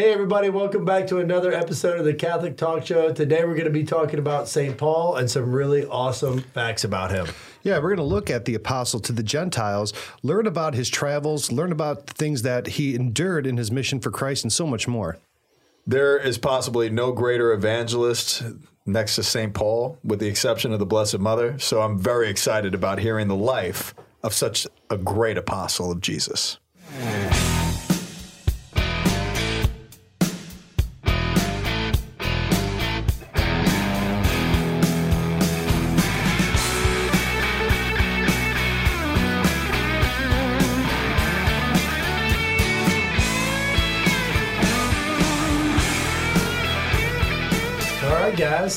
Hey, everybody, welcome back to another episode of the Catholic Talk Show. Today, we're going to be talking about St. Paul and some really awesome facts about him. Yeah, we're going to look at the apostle to the Gentiles, learn about his travels, learn about the things that he endured in his mission for Christ, and so much more. There is possibly no greater evangelist next to St. Paul, with the exception of the Blessed Mother. So I'm very excited about hearing the life of such a great apostle of Jesus. All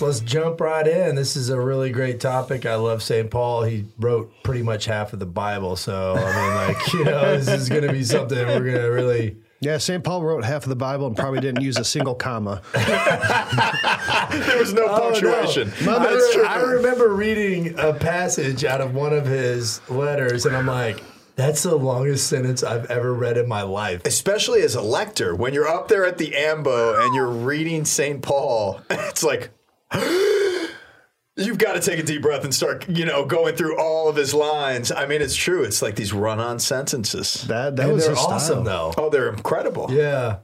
right, let's jump right in. This is a really great topic. I love St. Paul. He wrote pretty much half of the Bible. So, I mean, like, you know, this is going to be something we're going to really. Yeah, St. Paul wrote half of the Bible and probably didn't use a single comma. There was no punctuation. Oh, no. I, re- true. I remember reading a passage out of one of his letters, and I'm like, that's the longest sentence I've ever read in my life. Especially as a lector, when you're up there at the AMBO and you're reading St. Paul, it's like, you've got to take a deep breath and start, you know, going through all of his lines. I mean, it's true. It's like these run on sentences. That, that And was they're his style. awesome, though. Oh, they're incredible. Yeah.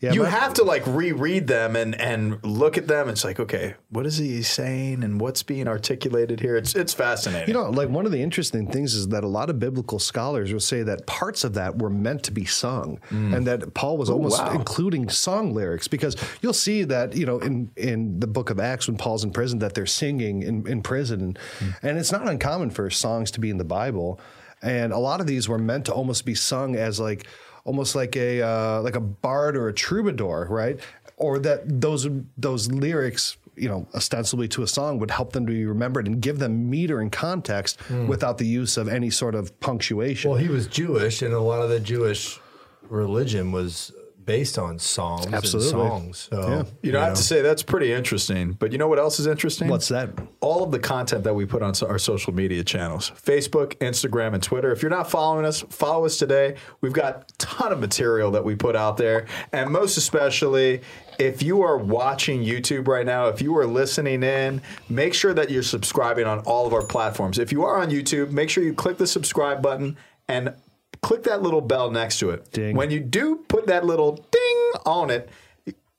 Yeah, you have to like reread them and and look at them. It's like, okay, what is he saying and what's being articulated here? It's it's fascinating. You know, like one of the interesting things is that a lot of biblical scholars will say that parts of that were meant to be sung, mm. and that Paul was almost wow. including song lyrics because you'll see that you know in in the book of Acts when Paul's in prison that they're singing in, in prison, and, and it's not uncommon for songs to be in the Bible, and a lot of these were meant to almost be sung as like almost like a uh, like a bard or a troubadour, right? Or that those those lyrics you know, ostensibly to a song would help them to be remembered and give them meter and context without the use of any sort of punctuation. Well, he was Jewish, and a lot of the Jewish religion was based on songs Absolutely. and songs. So, Yeah. you know, I have to say that's pretty interesting. But you know what else is interesting? What's that? all of the content that we put on our social media channels Facebook, Instagram, and Twitter. If you're not following us, follow us today. We've got a ton of material that we put out there. And most especially, if you are watching YouTube right now, if you are listening in, make sure that you're subscribing on all of our platforms. If you are on YouTube, make sure you click the subscribe button and click that little bell next to it. Ding. When you do put that little ding on it,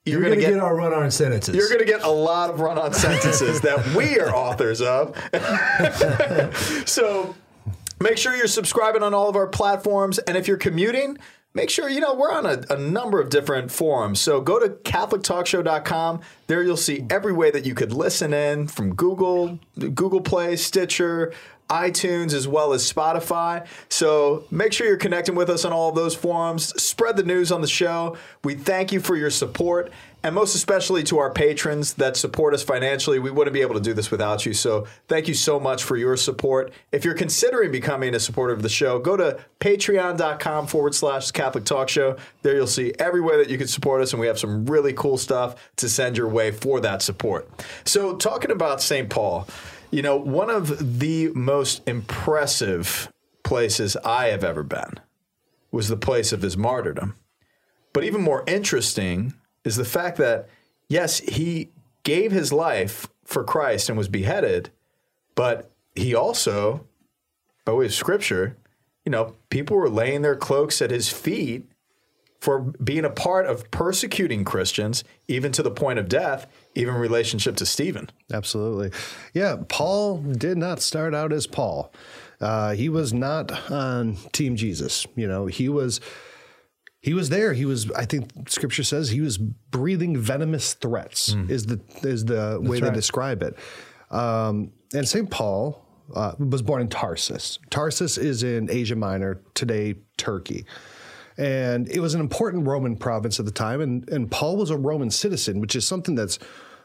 you're, You're going to get, get our run on sentences. you're going to get a lot of run on sentences that we are authors of. so make sure you're subscribing on all of our platforms. And if you're commuting, make sure, you know, we're on a, a number of different forums. So go to CatholicTalkShow.com. There you'll see every way that you could listen in from Google, Google Play, Stitcher, iTunes, as well as Spotify. So make sure you're connecting with us on all of those forums. Spread the news on the show. We thank you for your support. And most especially to our patrons that support us financially. We wouldn't be able to do this without you. So thank you so much for your support. If you're considering becoming a supporter of the show, go to patreon.com forward slash Catholic Talk Show. There you'll see every way that you can support us. And we have some really cool stuff to send your way for that support. So talking about St. Paul, you know, one of the most impressive places I have ever been was the place of his martyrdom. But even more interesting is the fact that, yes, he gave his life for Christ and was beheaded, but he also, by way of scripture, you know, people were laying their cloaks at his feet for being a part of persecuting Christians, even to the point of death, even in relationship to Stephen. Absolutely. Yeah, Paul did not start out as Paul. Uh, he was not on Team Jesus. You know, he was he was there. He was. I think Scripture says he was breathing venomous threats. Is the is the way they describe it. Um, and Saint Paul uh, was born in Tarsus. Tarsus is in Asia Minor today, Turkey. And it was an important Roman province at the time, and, and Paul was a Roman citizen, which is something that's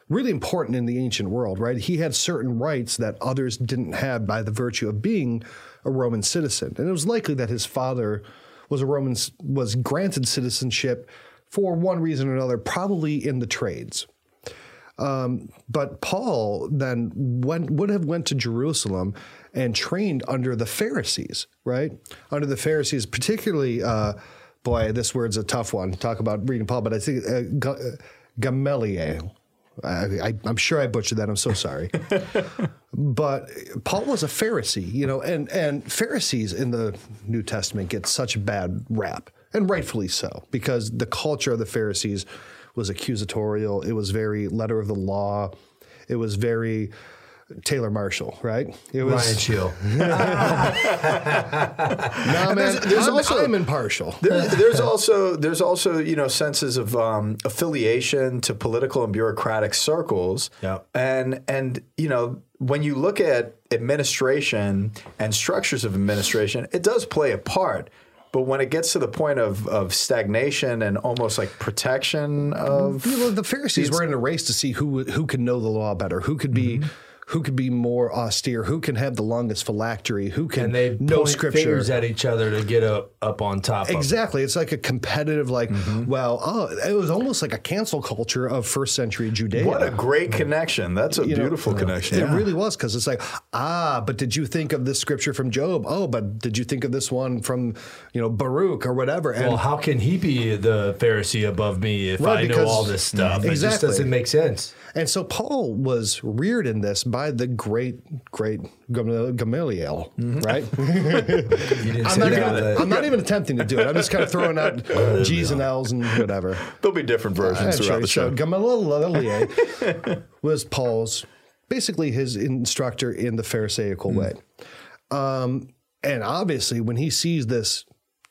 really important in the ancient world, right? He had certain rights that others didn't have by the virtue of being a Roman citizen. And it was likely that his father was a Roman was granted citizenship for one reason or another, probably in the trades. Um, but Paul then went, would have went to Jerusalem and trained under the Pharisees, right? Under the Pharisees, particularly uh, boy, this word's a tough one. Talk about reading Paul, but I think uh, G- uh, Gamaliel. I, I'm sure I butchered that. I'm so sorry. but Paul was a Pharisee, you know, and and Pharisees in the New Testament get such a bad rap, and rightfully so, because the culture of the Pharisees was accusatorial. It was very letter of the law. It was very Taylor Marshall, right? It was Ryan Scheel. no, man. There's- there's I'm, also- I'm impartial. There, there's also there's also you know senses of um, affiliation to political and bureaucratic circles. Yep. And and you know when you look at administration and structures of administration, it does play a part. But when it gets to the point of, of stagnation and almost like protection of You know, the Pharisees were in a race to see who who could know the law better, who could be Mm-hmm. Who could be more austere, who can have the longest phylactery, who can and they know point scripture. fingers at each other to get up up on top. of Exactly. It's like a competitive, like, Mm-hmm. well, oh, it was almost like a cancel culture of first century Judea. what a great connection. That's a You know, beautiful connection. It really was because it's like, ah, but did you think of this scripture from Job? Oh, but did you think of this one from, you know, Baruch or whatever? And Well, how can he be the Pharisee above me if Right, I know all this stuff? Exactly. It just doesn't make sense. And so Paul was reared in this by the great, great Gamaliel, right? You didn't I'm not, even, I'm not even attempting to do it. I'm just kind of throwing out G's and L's and whatever. There'll be different versions throughout the so show. Gamaliel was Paul's, basically his instructor in the Pharisaical Hmm. way. Um, and obviously, when he sees this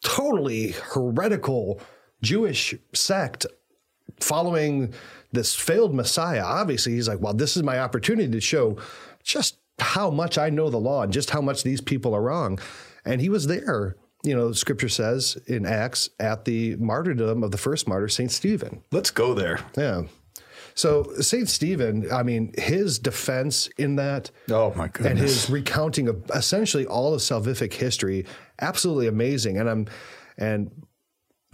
totally heretical Jewish sect following this failed Messiah, obviously he's like, well, this is my opportunity to show just how much I know the law and just how much these people are wrong. And he was there, you know, scripture says in Acts at the martyrdom of the first martyr, St. Stephen. Let's go there. Yeah. So St. Stephen, I mean, his defense in that Oh my goodness. and his recounting of essentially all of salvific history, absolutely amazing. And I'm and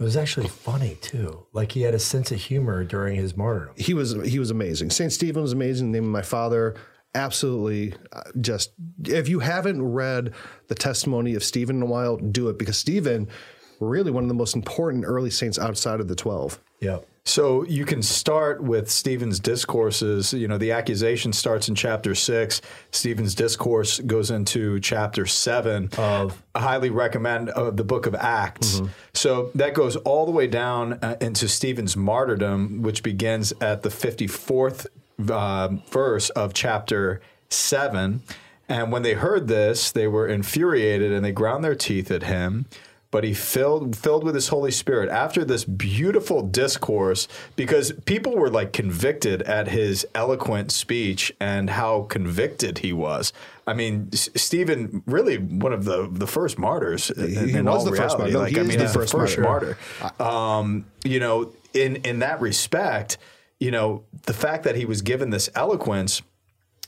It was actually funny too. Like he had a sense of humor during his martyrdom. he was he was amazing. Saint Stephen was amazing. The name of my father, absolutely. uh, Just if you haven't read the testimony of Stephen in a while, do it because Stephen, really one of the most important early saints outside of the twelve. Yep. So you can start with Stephen's discourses. You know, the accusation starts in chapter six. Stephen's discourse goes into chapter seven. Of? I highly recommend uh, the book of Acts. So that goes all the way down uh, into Stephen's martyrdom, which begins at the fifty fourth uh, verse of chapter seven. And when they heard this, they were infuriated and they ground their teeth at him but he filled filled with his Holy Spirit after this beautiful discourse because people were like convicted at his eloquent speech and how convicted he was. I mean, S- Stephen, really one of the the first martyrs. in- he in was all the first reality. martyr. No, Like, he I mean, the first first martyr. martyr. Um, you know, in in that respect, you know, the fact that he was given this eloquence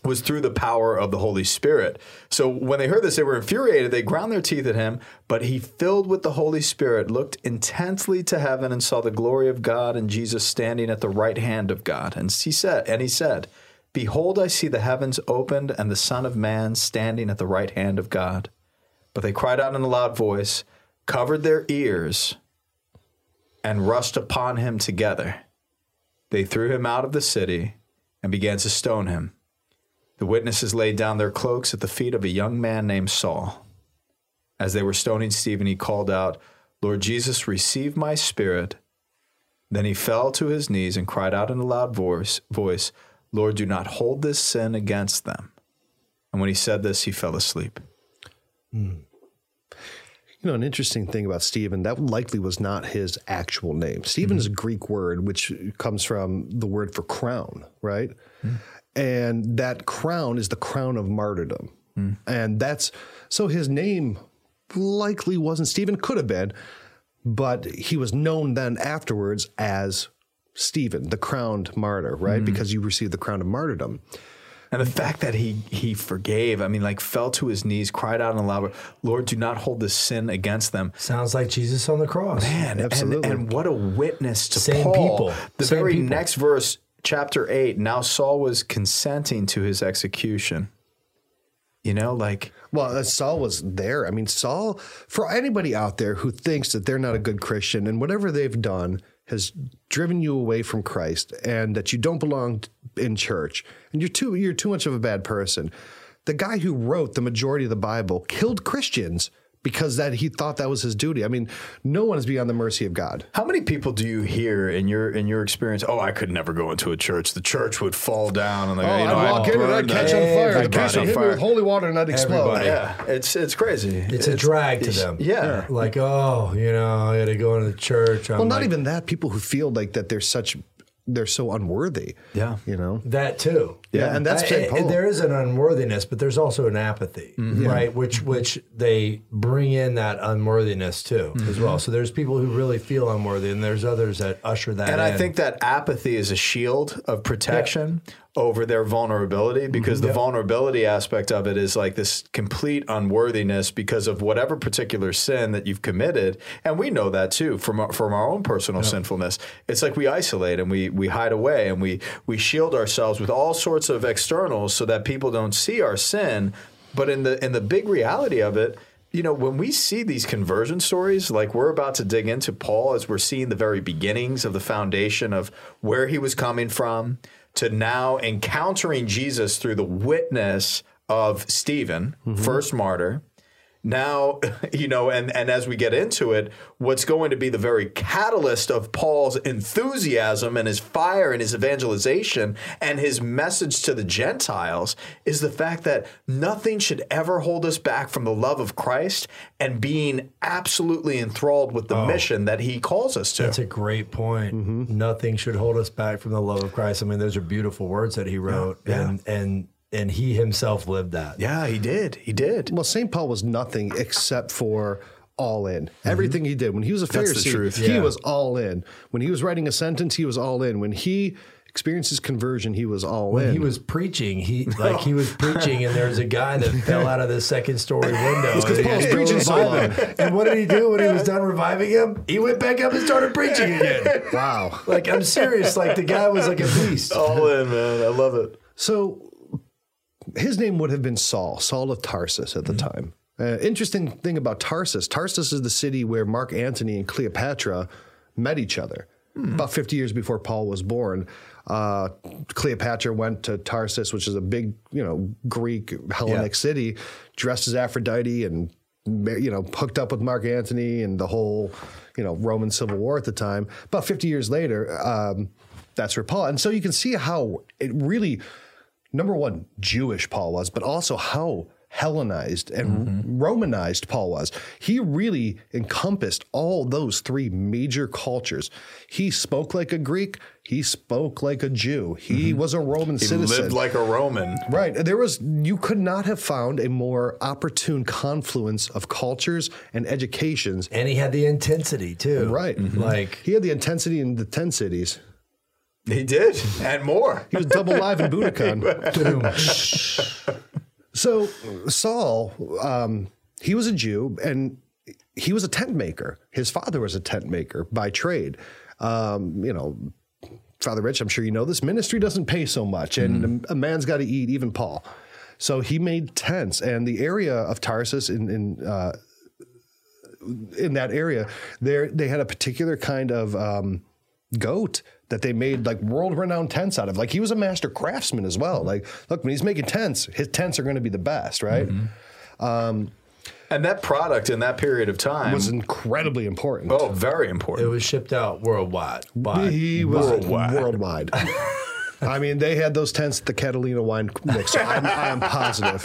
was through the power of the Holy Spirit. So when they heard this, they were infuriated. They ground their teeth at him, but he, filled with the Holy Spirit, looked intensely to heaven and saw the glory of God and Jesus standing at the right hand of God. And he said, and he said, Behold, I see the heavens opened and the Son of Man standing at the right hand of God. But they cried out in a loud voice, covered their ears, and rushed upon him together. They threw him out of the city and began to stone him. The witnesses laid down their cloaks at the feet of a young man named Saul. As they were stoning Stephen, he called out, Lord Jesus, receive my spirit. Then he fell to his knees and cried out in a loud voice, voice, Lord, do not hold this sin against them. And when he said this, he fell asleep. Hmm. You know, an interesting thing about Stephen, that likely was not his actual name. Stephen is a hmm. Greek word, which comes from the word for crown, right? Hmm. And that crown is the crown of martyrdom. And that's so his name likely wasn't Stephen, could have been, but he was known then afterwards as Stephen, the crowned martyr, right? Mm-hmm. Because you received the crown of martyrdom. And the fact that he he forgave, I mean, like fell to his knees, cried out in a loud, Lord, do not hold this sin against them. Sounds like Jesus on the cross. Man, Absolutely. And, and what a witness to Same Paul. people. The Same very people. next verse, chapter 8, now Saul was consenting to his execution. You know, like Well, uh, Saul was there. I mean, Saul, for anybody out there who thinks that they're not a good Christian and whatever they've done has driven you away from Christ and that you don't belong in church and you're too you're too much of a bad person. The guy who wrote the majority of the Bible killed Christians because that he thought that was his duty. I mean, no one is beyond the mercy of God. How many people do you hear in your in your experience? Oh, I could never go into a church. The church would fall down, and like, Oh, you know, I'd walk in and I'd catch on fire. The I'd catch person on hit me fire. with holy water and I'd explode. Everybody. Yeah, it's it's crazy. It's, a drag to them. Yeah. Like, oh, you know, I got to go into the church. I'm Well, not like- even that. People who feel like that they're such, they're so unworthy. Yeah. You know? That too. Yeah, and that's I- St. I- Paul. there is an unworthiness, but there's also an apathy, mm-hmm. right? Which which they bring in that unworthiness too as mm-hmm. well. So there's people who really feel unworthy, and there's others that usher that. And I think that apathy is a shield of protection over their vulnerability mm-hmm. because the vulnerability aspect of it is like this complete unworthiness because of whatever particular sin that you've committed. And we know that too from our, from our own personal sinfulness. It's like we isolate and we we hide away and we we shield ourselves with all sorts of externals so that people don't see our sin. But in the in the big reality of it, you know, when we see these conversion stories, like we're about to dig into Paul as we're seeing the very beginnings of the foundation of where he was coming from to now encountering Jesus through the witness of Stephen, mm-hmm. first martyr. Now, you know, and, and as we get into it, what's going to be the very catalyst of Paul's enthusiasm and his fire and his evangelization and his message to the Gentiles is the fact that nothing should ever hold us back from the love of Christ and being absolutely enthralled with the oh. mission that he calls us to. That's a great point. Mm-hmm. Nothing should hold us back from the love of Christ. I mean, those are beautiful words that he wrote, Yeah. and and and he himself lived that. yeah, he did. He did. Well, St. Paul was nothing except for all in. Mm-hmm. Everything he did. When he was a That's Pharisee, the truth. he Yeah. was all in. When he was writing a sentence, he was all in. When he experienced his conversion, he was all in. When he was preaching. He like he was preaching, and there was a guy that fell out of the second story window. It's because Paul's preaching so long. And what did he do when he was done reviving him? He went back up and started preaching again. wow. Like I'm serious. Like the guy was like a beast. All in, man. I love it. So his name would have been Saul, Saul of Tarsus at the time. Uh, interesting thing about Tarsus Tarsus is the city where Mark Antony and Cleopatra met each other. About 50 years before Paul was born, uh, Cleopatra went to Tarsus, which is a big, you know, Greek Hellenic Yeah. city, dressed as Aphrodite and, you know, hooked up with Mark Antony and the whole, you know, Roman Civil War at the time. About 50 years later, um, that's where Paul. And so you can see how it really number one, Jewish Paul was, but also how Hellenized and mm-hmm. Romanized Paul was. He really encompassed all those three major cultures. He spoke like a Greek, he spoke like a Jew, he mm-hmm. was a Roman He citizen. lived like a Roman. Right. There was you could not have found a more opportune confluence of cultures and educations. And he had the intensity too. Right. Mm-hmm. Like He had the intensity in the ten cities. He did, and more. He was double live in Budokan. so Saul, um, he was a Jew and he was a tent maker. His father was a tent maker by trade. Um, you know, Father Rich, I'm sure you know this. Ministry doesn't pay so much, and a, a man's got to eat, even Paul. So he made tents, and the area of Tarsus in in uh, in that area, there they had a particular kind of um, goat that they made like world renowned tents out of. Like he was a master craftsman as well. Like, look, when he's making tents, his tents are going to be the best, right? Mm-hmm. Um, and that product in that period of time Was incredibly important. oh, very important. it was shipped out worldwide. By he was Worldwide. worldwide. I mean, they had those tents at the Catalina wine mixer. I'm, I'm positive.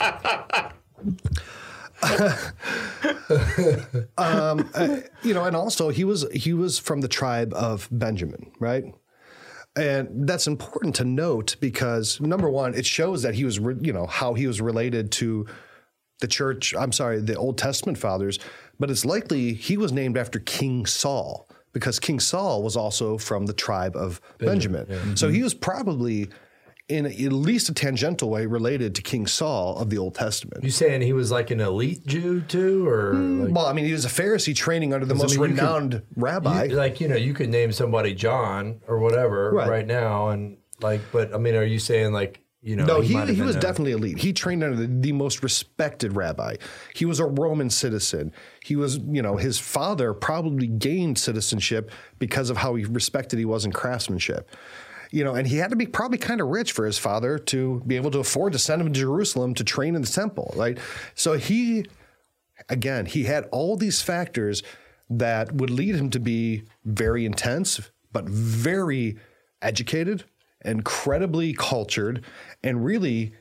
um, uh, you know, and also he was he was from the tribe of Benjamin, right? And that's important to note because number one, it shows that he was, re- you know, how he was related to the church. I'm sorry, the Old Testament fathers, but it's likely he was named after King Saul because King Saul was also from the tribe of Benjamin. So he was probably in at least a tangential way related to King Saul of the Old Testament. You saying he was like an elite Jew too, or hmm, like, Well, I mean, he was a Pharisee training under the most mean, you could- renowned rabbi. you- like you know, you could name somebody John or whatever Right. right, now, and like, but I mean, are you saying like You know, No, he, have he was a- definitely elite. He trained under the, the most respected rabbi. He was a Roman citizen. He was, you know, his father probably gained citizenship because of how he respected he was in craftsmanship. You know, and he had to be probably kind of rich for his father to be able to afford to send him to Jerusalem to train in the temple, right? So he, again, he had all these factors that would lead him to be very intense, but very educated, incredibly cultured, and really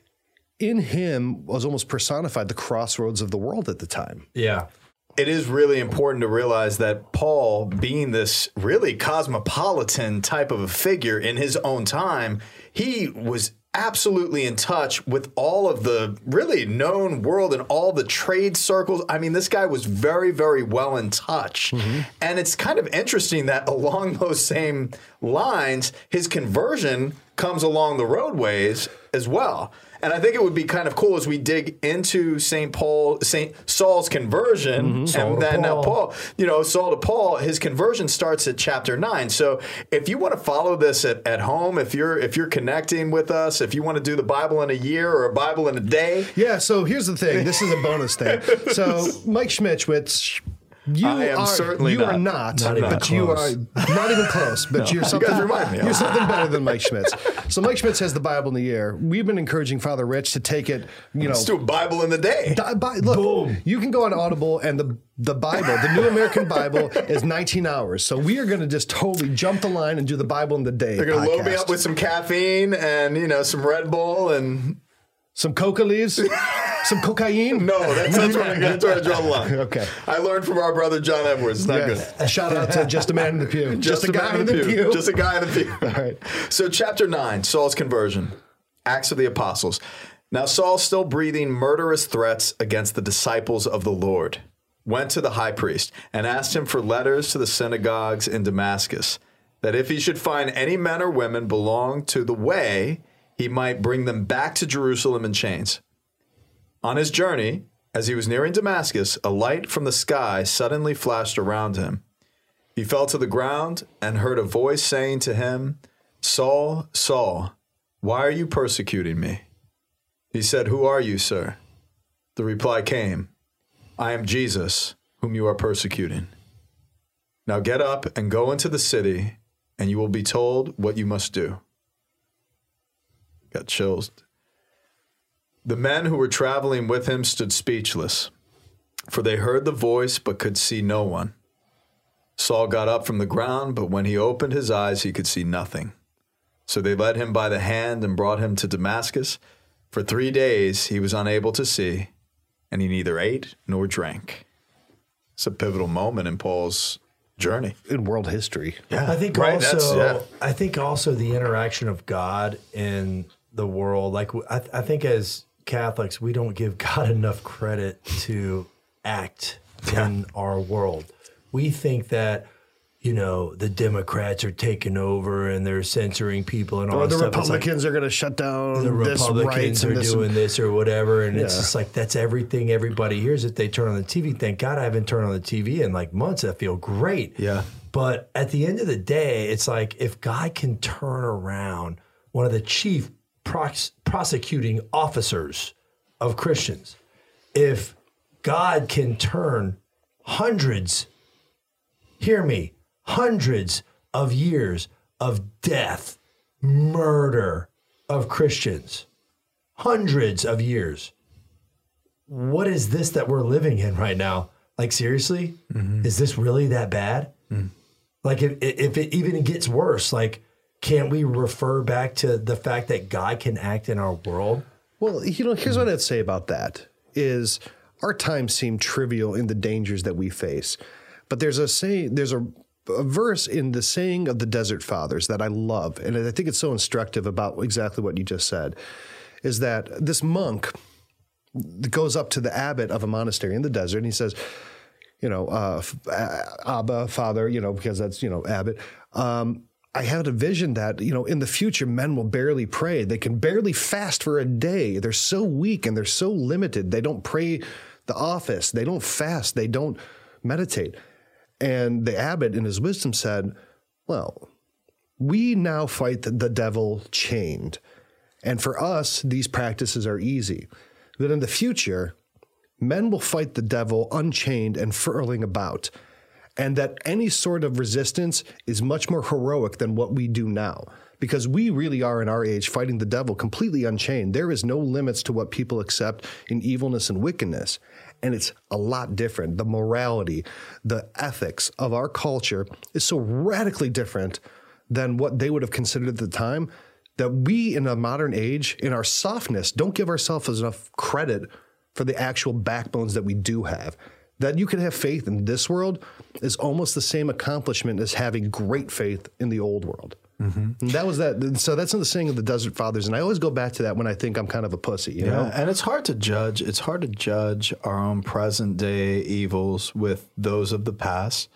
in him was almost personified the crossroads of the world at the time. Yeah. It is really important to realize that Paul, being this really cosmopolitan type of a figure in his own time, he was absolutely in touch with all of the really known world and all the trade circles. I mean, this guy was very, very well in touch. Mm-hmm. And it's kind of interesting that along those same lines, his conversion comes along the roadways as well. And I think it would be kind of cool as we dig into St. Paul, St. Saul's conversion, Saul and then uh, Paul. Paul, you know, Saul to Paul, his conversion starts at chapter nine. So if you want to follow this at, at home, if you're if you're connecting with us, if you want to do the Bible in a year or a Bible in a day, Yeah, so here's the thing. This is a bonus thing. So Mike Schmitchwitz, you I am are certainly you not. are not, Not even but you close. are not even close. But you're something. remind me. You're something better than Mike Schmitz. So Mike Schmitz has the Bible in the year. We've been encouraging Father Rich to take it. You know, do a Bible in the day. Di- Bi- look, you can go on Audible and the the Bible, the New American Bible, is 19 hours. So we are going to just totally jump the line and do the Bible in the day. They're gonna load me up with some caffeine and you know some Red Bull and some coca leaves, some cocaine. no, that's, that's where I that's where I draw the line. Okay. I learned from our brother John Edwards. It's not good. Yeah. Shout out to just a man in the pew. Just, a guy in the pew. Just a guy in the pew. All right. So, chapter 9, Saul's conversion, Acts of the Apostles. Now, Saul, still breathing murderous threats against the disciples of the Lord, went to the high priest and asked him for letters to the synagogues in Damascus, that if he should find any men or women belong to the way, he might bring them back to Jerusalem in chains. On his journey, as he was nearing Damascus, a light from the sky suddenly flashed around him. He fell to the ground and heard a voice saying to him, Saul, Saul, why are you persecuting me? He said, Who are you, sir? The reply came, I am Jesus, whom you are persecuting. Now get up and go into the city, and you will be told what you must do. Got chills. The men who were traveling with him stood speechless, for they heard the voice but could see no one. Saul got up from the ground, but when he opened his eyes, he could see nothing. So they led him by the hand and brought him to Damascus. For three days he was unable to see, and he neither ate nor drank. It's a pivotal moment in Paul's journey. in world history. Yeah, I think right, also, yeah. I think also the interaction of God in the world. Like I, I think as Catholics, we don't give God enough credit to act in our world. We think that you know the Democrats are taking over and they're censoring people and all Or the stuff. It's like, Republicans are going to shut down the Republicans are this. doing this or whatever, and it's just like that's everything everybody hears if they turn on the TV. Thank God I haven't turned on the TV in like months. I feel great. Yeah. But at the end of the day, it's like if God can turn around one of the chief pros- prosecuting officers of Christians, if God can turn hundreds, hear me, hundreds of years of death, murder of Christians, hundreds of years. What is this that we're living in right now? Like, seriously? Mm-hmm. Is this really that bad? Mm. Like, if, if it even gets worse, like, can't we refer back to the fact that God can act in our world? Well, you know, here's what I'd say about that is our times seem trivial in the dangers that we face. But there's a say there's a, a verse in the saying of the desert fathers that I love, and I think it's so instructive about exactly what you just said, is that this monk goes up to the abbot of a monastery in the desert and he says, you know, uh, uh, Abba, Father, you know, because that's, you know, Abbot. Um, I had a vision that, you know, in the future, men will barely pray. They can barely fast for a day. They're so weak and they're so limited. They don't pray the office. They don't fast. They don't meditate. And the abbot, in his wisdom, said, well, we now fight the devil chained. And for us, these practices are easy. But in the future, men will fight the devil unchained and furling about, and that any sort of resistance is much more heroic than what we do now. Because we really are in our age fighting the devil completely unchained. There is no limits to what people accept in evilness and wickedness. And it's a lot different. The morality, the ethics of our culture is so radically different than what they would have considered at the time that we in a modern age, in our softness, don't give ourselves enough credit for the actual backbones that we do have. That you can have faith in this world is almost the same accomplishment as having great faith in the old world. Mm-hmm. And that was that. So that's in the saying of the Desert Fathers, and I always go back to that when I think I'm kind of a pussy. You know, and it's hard to judge. It's hard to judge our own present day evils with those of the past,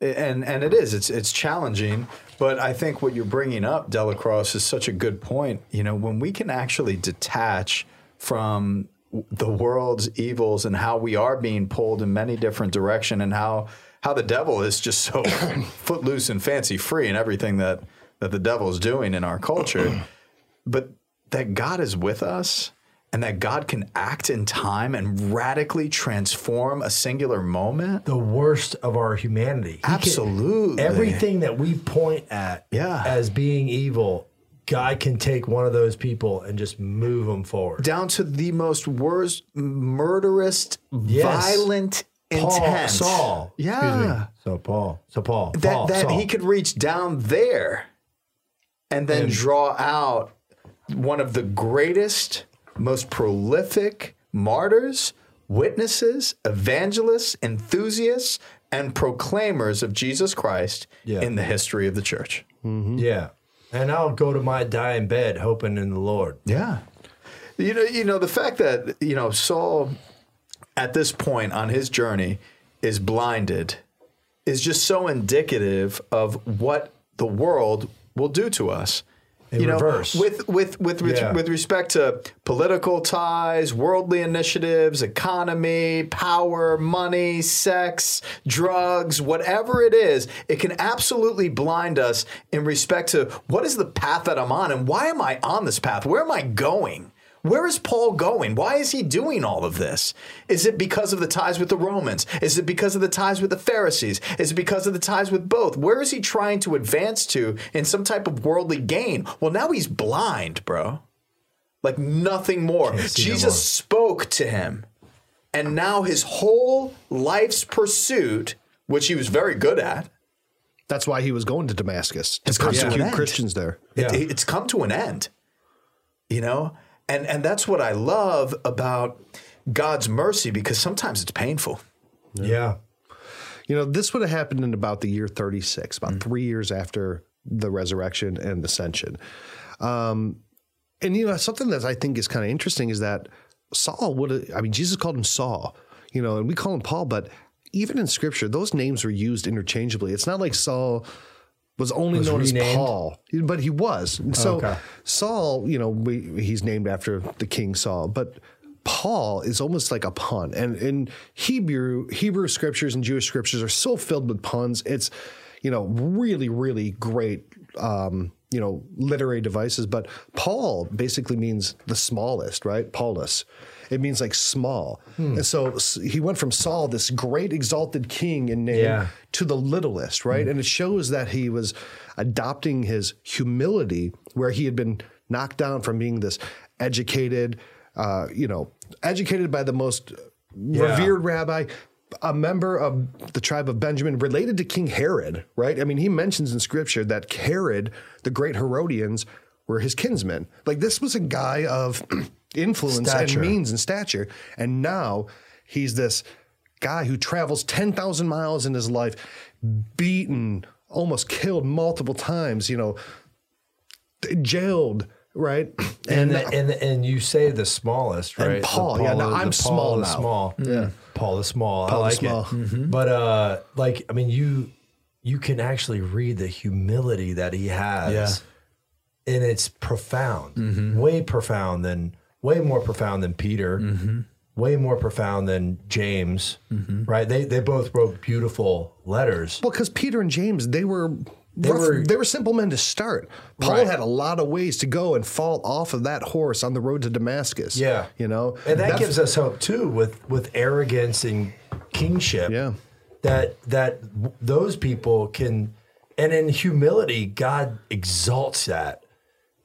and and it is. It's it's challenging. But I think what you're bringing up, DellaCrosse, is such a good point. You know, when we can actually detach from the world's evils and how we are being pulled in many different direction, and how how the devil is just so footloose and fancy free and everything that that the devil is doing in our culture, but that God is with us and that God can act in time and radically transform a singular moment. the worst of our humanity. He can- Absolutely. everything that we point at Yeah. as being evil, God can take one of those people and just move them forward. Down to the most worst, murderous, Yes. violent Paul, intent. Saul. Yeah. So Paul. So Paul. That, Paul, that Saul. he could reach down there and then draw out one of the greatest, most prolific martyrs, witnesses, evangelists, enthusiasts, and proclaimers of Jesus Christ Yeah. in the history of the church. Mm-hmm. Yeah. And I'll go to my dying bed hoping in the Lord. Yeah. You know, you know the fact that you know Saul at this point on his journey is blinded is just so indicative of what the world will do to us. In you know, reverse. with with with with, Yeah. with respect to political ties, worldly initiatives, economy, power, money, sex, drugs, whatever it is, it can absolutely blind us in respect to what is the path that I'm on and why am I on this path? Where am I going? Where is Paul going? Why is he doing all of this? Is it because of the ties with the Romans? Is it because of the ties with the Pharisees? Is it because of the ties with both? Where is he trying to advance to in some type of worldly gain? Well, now he's blind, bro. Like nothing more. see no Jesus more. spoke to him. And now his whole life's pursuit, which he was very good at, that's why he was going to Damascus to persecute. Christians there. it- Yeah. it's come to an end. You know? And and that's what I love about God's mercy because sometimes it's painful. Yeah. You know, this would have happened in about the year 36, about three years after the resurrection and ascension. Um, and, you know, something that I think is kind of interesting is that Saul would have, I mean, Jesus called him Saul, you know, and we call him Paul, but even in scripture, those names were used interchangeably. It's not like Saul was only Was known renamed? as Paul, but he was. So Okay. Saul, you know, we, he's named after the king Saul, but Paul is almost like a pun. And in Hebrew, Hebrew scriptures and Jewish scriptures are so filled with puns. It's, you know, really, really great, um, you know, literary devices. But Paul basically means the smallest, right? Paulus. It means like small. And so he went from Saul, this great exalted king in name, Yeah. to the littlest, right? And it shows that he was adopting his humility where he had been knocked down from being this educated, uh, you know, educated by the most revered rabbi, a member of the tribe of Benjamin, related to King Herod, right? I mean, he mentions in scripture that Herod, the great Herodians, were his kinsmen. Like this was a guy of influence Stature. and means and stature. And now he's this guy who travels 10,000 miles in his life, beaten, almost killed multiple times, you know, jailed, right? And the, and the, and you say the smallest, right? The Paul, yeah, no, I'm small the now. Small, yeah. Mm-hmm. Paul the small. Paul I like small. it. But uh, like, I mean, you you can actually read the humility that he has, and it's profound, way profound than way more profound than Peter, mm-hmm. way more profound than James. Mm-hmm. Right? They they both wrote beautiful letters. Well, because Peter and James, they were They rough- were- they were simple men to start. Paul Right. had a lot of ways to go and fall off of that horse on the road to Damascus. Yeah, you know, and that That's- gives us hope too, with with arrogance and kingship. Yeah. that that those people can, and in humility, God exalts that,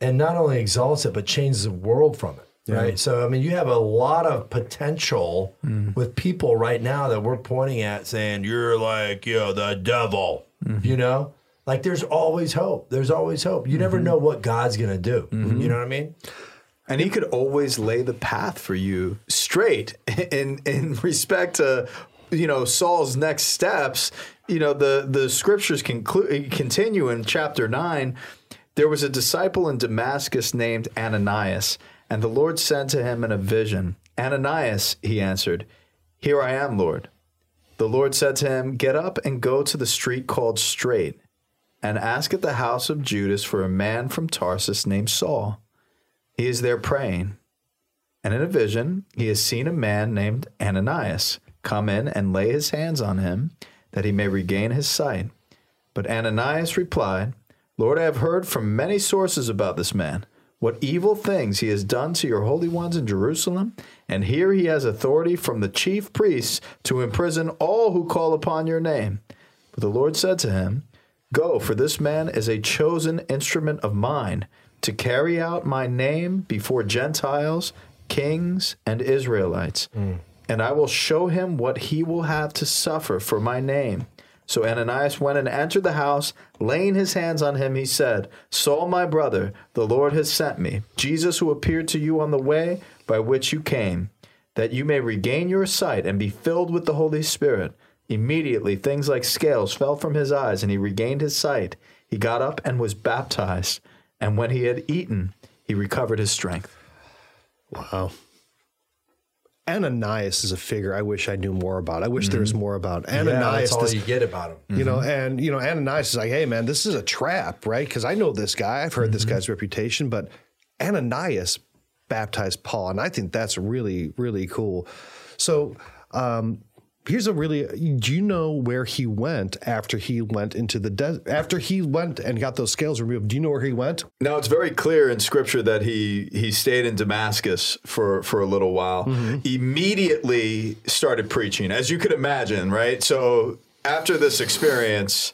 and not only exalts it, but changes the world from it. Right. So I mean, you have a lot of potential mm. with people right now that we're pointing at, saying you're like you know the devil. Mm-hmm. You know. Like there's always hope. There's always hope. You never mm-hmm. know what God's gonna do. Mm-hmm. You know what I mean? And he could always lay the path for you straight in in respect to you know Saul's next steps. You know the the scriptures conclude continue in chapter nine. There was a disciple in Damascus named Ananias, and the Lord said to him in a vision, Ananias, he answered, Here I am, Lord. The Lord said to him, Get up and go to the street called Straight, and ask at the house of Judas for a man from Tarsus named Saul. He is there praying. And in a vision, he has seen a man named Ananias come in and lay his hands on him that he may regain his sight. But Ananias replied, Lord, I have heard from many sources about this man, what evil things he has done to your holy ones in Jerusalem. And here he has authority from the chief priests to imprison all who call upon your name. But the Lord said to him, Go, for this man is a chosen instrument of mine to carry out my name before Gentiles, kings, and Israelites. Mm. And I will show him what he will have to suffer for my name. So Ananias went and entered the house. Laying his hands on him, he said, Saul, my brother, the Lord has sent me, Jesus, who appeared to you on the way by which you came, that you may regain your sight and be filled with the Holy Spirit. Immediately, things like scales fell from his eyes, and he regained his sight. He got up and was baptized. And when he had eaten, he recovered his strength. Wow. Ananias is a figure I wish I knew more about. I wish there was mm-hmm. more about Ananias. Yeah, that's all this- you get about him. you know, mm-hmm. and you know, Ananias is like, "Hey, man, this is a trap, right?" Because I know this guy. I've heard this mm-hmm. guy's reputation, but Ananias baptized Paul, and I think that's really, really cool. So, um, here's a really. Do you know where he went after he went into the desert? After he went and got those scales removed, do you know where he went? Now it's very clear in scripture that he he stayed in Damascus for for a little while. Mm-hmm. Immediately started preaching, as you could imagine, right? So after this experience,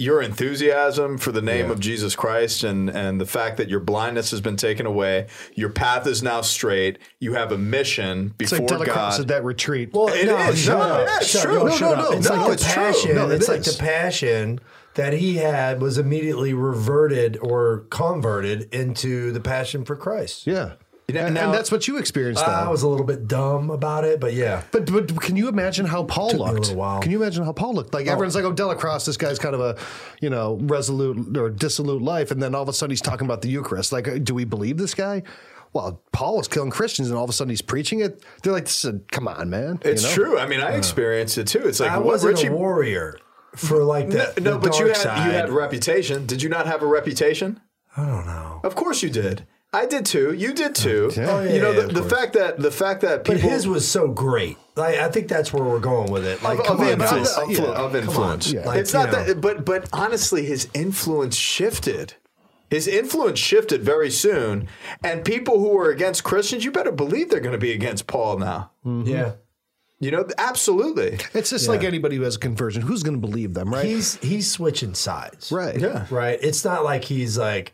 your enthusiasm for the name of Jesus Christ and and the fact that your blindness has been taken away, your path is now straight. You have a mission It's before like God. at that retreat. Well, It no, is. shut No, up. yeah, it's Shut- true. no, No, shut no, up. no. It's No, like it's the true. passion. No, it it's like the passion that he had was immediately reverted or converted into the passion for Christ. yeah, know, and, now- and that's what you experienced. I though. was a little bit dumb about it, but yeah. But but can you imagine how Paul Took me a looked? little while. Can you imagine how Paul looked? Like everyone's like, oh, DellaCrosse, this guy's kind of a, you know, resolute or dissolute life, and then all of a sudden he's talking about the Eucharist. Like, uh, do we believe this guy? Well, Paul was killing Christians, and all of a sudden he's preaching it. They're like, this is, come on, man. you it's know? true. I mean, I experienced it too. It's like I what wasn't Richie a warrior for like No, the, no the but you had side. you had reputation. Did you not have a reputation? I don't know. Of course you did. I did too. You did too. Yeah. Oh, yeah, you know yeah, the, the fact that the fact that But his was so great. Like I think that's where we're going with it. Like, of, come of on, influence, guys. of, Yeah. of influence. Yeah. Like, it's not know. that, but but honestly, his influence shifted. His influence shifted very soon, and people who were against Christians, you better believe they're going to be against Paul now. Mm-hmm. Yeah. You know, absolutely. It's just like anybody who has a conversion. Who's going to believe them, right? He's he's switching sides. right. Yeah. Right. It's not like he's like,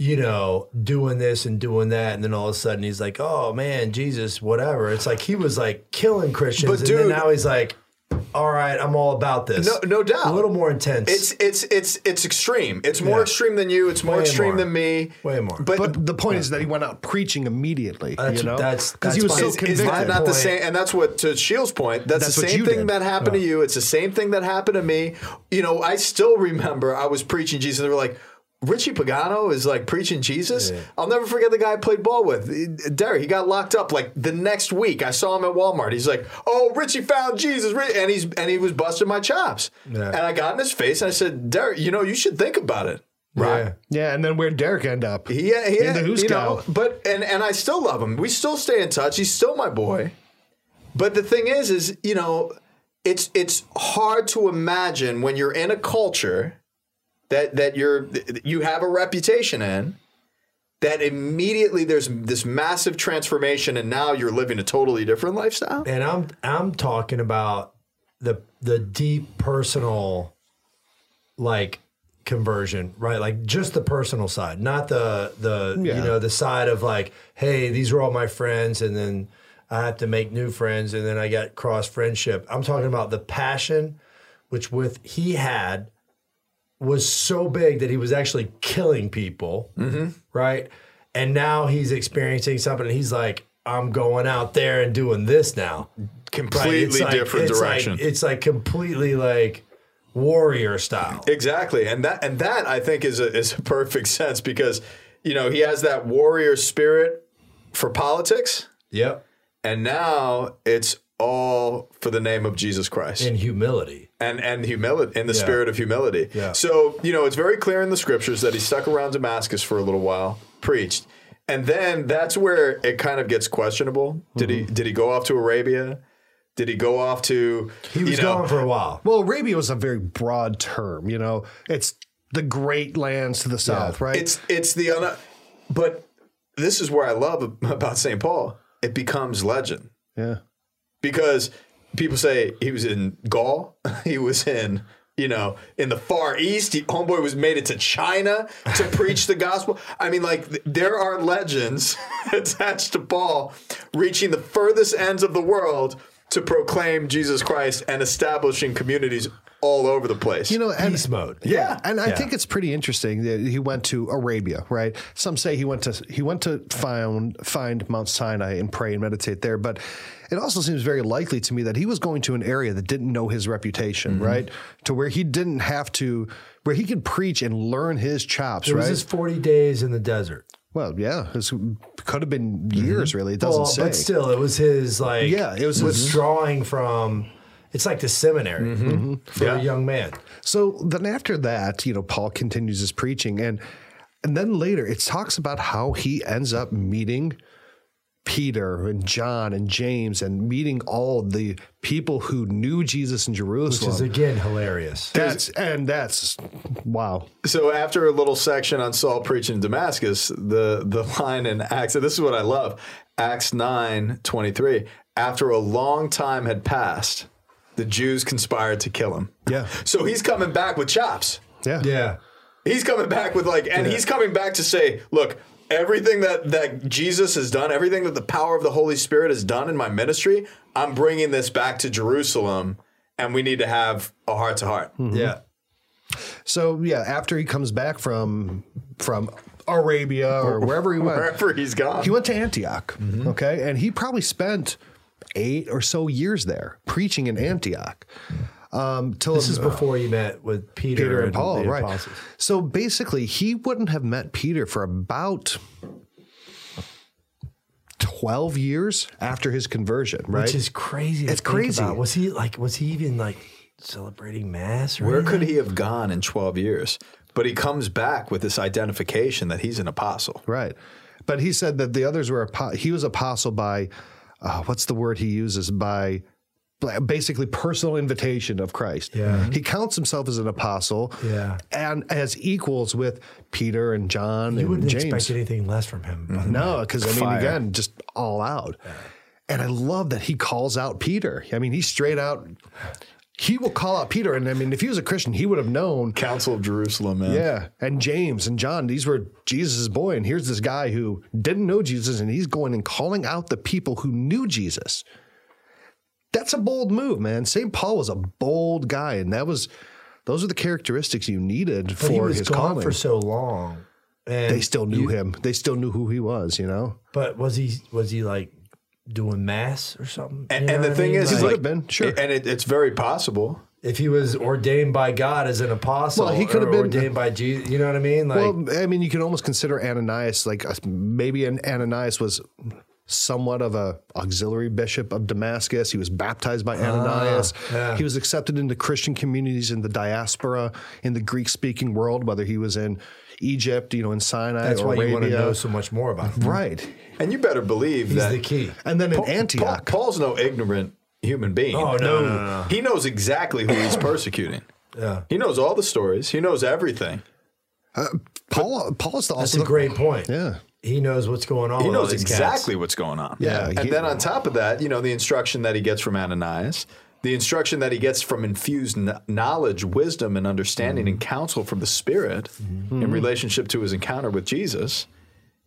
you know, doing this and doing that, and then all of a sudden he's like, oh man, Jesus, whatever. It's like he was like killing Christians, But and dude- then now he's like, all right, I'm all about this. No, no doubt. A little more intense. It's it's it's it's extreme. It's more Yeah. extreme than you. It's more Way extreme more. than me. Way more. But, But the point is that he went out preaching immediately. That's- you know, that's- because he was that's so my- convicted. is that not the same? And that's what to Scheel's point. That's, That's the same thing did. that happened to you. It's the same thing that happened to me. You know, I still remember I was preaching Jesus. And they were like. Richie Pagano is like preaching Jesus. I'll never forget the guy I played ball with, Derek. He got locked up like the next week. I saw him at Walmart. He's like, "Oh, Richie found Jesus," Ri-" and he's and he was busting my chops. Yeah. And I got in his face and I said, "Derek, you know, you should think about it." right. yeah, and then where'd Derek end up? Yeah, yeah. In the you know, but and and I still love him. We still stay in touch. He's still my boy. But the thing is, is you know, it's it's hard to imagine when you're in a culture that that you're you have a reputation in that immediately there's this massive transformation and now you're living a totally different lifestyle And I'm I'm talking about the the deep personal like conversion, right? Like just the personal side, not the the Yeah. you know the side of like, hey, these are all my friends, and then I have to make new friends, and then I got cross friendship. I'm talking about the passion, which with he had was so big that he was actually killing people, mm-hmm. right? And now he's experiencing something, and he's like, I'm going out there and doing this now. Right? completely It's like- different it's direction Like, it's like completely like warrior style. Exactly, and that and that I think is a is a perfect sense because you know he has that warrior spirit for politics, Yep. and now it's all for the name of Jesus Christ And humility. and and humility in the spirit of humility. Yeah. So you know it's very clear in the scriptures that he stuck around Damascus for a little while, preached, and then that's where it kind of gets questionable. Did he mm-hmm. did he go off to Arabia? Did he go off to He was you know, gone for a while. Well, Arabia was a very broad term. You know, it's the great lands to the south, right? It's it's the un- but this is where I love about St. Paul. It becomes legend yeah. Because people say he was in Gaul, he was in you know in the Far East. He, homeboy was made it to China to preach the gospel. I mean, like th- there are legends attached to Paul reaching the furthest ends of the world to proclaim Jesus Christ and establishing communities all over the place. You know, and Beast mode. yeah. And I Yeah. think it's pretty interesting that he went to Arabia, right? Some say he went to he went to find find Mount Sinai and pray and meditate there, but it also seems very likely to me that he was going to an area that didn't know his reputation, Mm-hmm. right? To where he didn't have to where he could preach and learn his chops, It was right? his 40 days in the desert. well, yeah, it could have been years. Really, it doesn't Well, say. but still, it was his like Yeah, it was his- withdrawing from. It's like the seminary mm-hmm. for Yeah. a young man. So then after that, you know, Paul continues his preaching and and then later it talks about how he ends up meeting Peter and John and James and meeting all the people who knew Jesus in Jerusalem. Which is again hilarious. that's and that's wow. So after a little section on Saul preaching in Damascus, the the line in Acts, this is what I love, Acts 9, 23, after a long time had passed, the Jews conspired to kill him. Yeah. So he's coming back with chops. Yeah. Yeah. He's coming back with like, and he's coming back to say, look, everything that that Jesus has done, everything that the power of the Holy Spirit has done in my ministry, I'm bringing this back to Jerusalem, and we need to have a heart to heart. Mm-hmm. Yeah. So yeah, after he comes back from from Arabia or wherever he went, Wherever he's gone. he went to Antioch. Mm-hmm. Okay. And he probably spent eight or so years there preaching in Antioch. Um, till This is before you met with Peter, Peter and Paul, the right? apostles. So basically, he wouldn't have met Peter for about twelve years after his conversion, right? Which is crazy. To It's crazy. About. Was he like? Was he even like celebrating mass? Or Where anything? could he have gone in 12 years? But he comes back with this identification that he's an apostle. right. But he said that the others were he was apostle by uh, what's the word he uses by basically personal invitation of Christ. Yeah. He counts himself as an apostle. Yeah. And as equals with Peter and John You and wouldn't James. expect anything less from him. by the way. No, because I mean, Fire. again, just all out. And I love that he calls out Peter. I mean, he's straight out. He will call out Peter, and I mean, if he was a Christian, he would have known. Council of Jerusalem, man. Yeah, and James and John, these were Jesus' boy, and here's this guy who didn't know Jesus, and he's going and calling out the people who knew Jesus. That's a bold move, man. St. Paul was a bold guy, and that was those are the characteristics you needed But for he was his gone calling. for so long, and they still knew him. They still knew who he was. You know. But was he? Was he like doing mass or something? And, You and the what I thing mean? is, He is would have been, sure. and it, it's very possible. if he was ordained by God as an apostle, Well, he could have been- ordained by Jesus. You know what I mean? Like, Well, I mean, you can almost consider Ananias like uh, maybe an Ananias was somewhat of a auxiliary bishop of Damascus. He was baptized by Ananias. Ah, yeah. He was accepted into Christian communities in the diaspora in the Greek speaking world, whether he was in Egypt, you know, in Sinai that's or why you want to know so much more about him. Right. And you better believe He's that the key. And then in Paul- Antioch. Paul- Paul's no ignorant human being. Oh, no, no, no, no. He knows exactly who he's persecuting. Yeah. He knows all the stories. He knows everything. Uh, Paul Paul's the That's also a great point. Yeah. He knows what's going on. He knows exactly cats. what's going on. Yeah, And he- then on top of that, you know, the instruction that he gets from Ananias, the instruction that he gets from infused knowledge, wisdom, and understanding and mm. counsel from the Spirit in mm-hmm. relationship to his encounter with Jesus.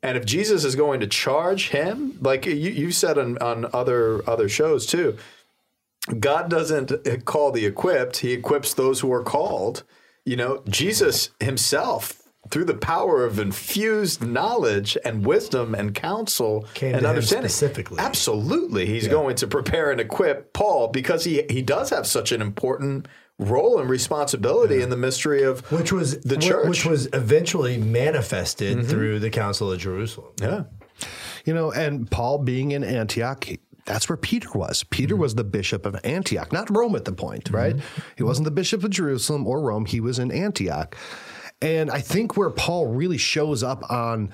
And if Jesus is going to charge him, like you, you've said on, on other other shows too, God doesn't call the equipped; He equips those who are called. You know, Jesus Himself, through the power of infused knowledge and wisdom and counsel Came and to him understanding, specifically. absolutely, He's going to prepare and equip Paul because he he does have such an important role and responsibility in the mystery of which was the church. Mm-hmm. which was eventually manifested through the Council of Jerusalem. yeah. You know, and Paul being in Antioch, that's where Peter was. Peter was the bishop of Antioch, not Rome at the point, right? He wasn't the bishop of Jerusalem or Rome. He was in Antioch. And I think where Paul really shows up on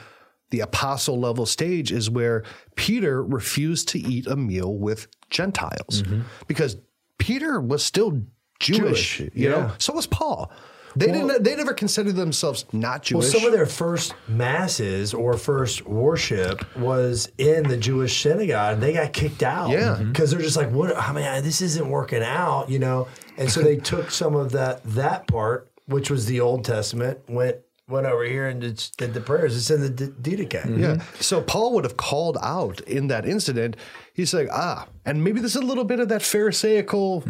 the apostle level stage is where Peter refused to eat a meal with Gentiles mm-hmm. because Peter was still Jewish, Jewish, you know. So was Paul. They didn't. They never considered themselves not Jewish. Well, some of their first masses or first worship was in the Jewish synagogue. They got kicked out. Yeah. Mm-hmm. Because they're just like, "What? I mean, this isn't working out," you know. And so they took some of that that part, which was the Old Testament, went went over here and did, did the prayers. It's in the D- Didache. Yeah. So Paul would have called out in that incident. He's like, ah, and maybe there's a little bit of that Pharisaical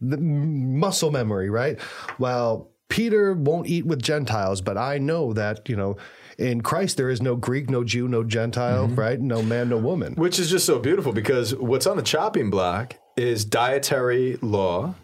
the muscle memory, right? Well, Peter won't eat with Gentiles, but I know that, you know, in Christ there is no Greek, no Jew, no Gentile, right? No man, no woman. Which is just so beautiful because what's on the chopping block is dietary law.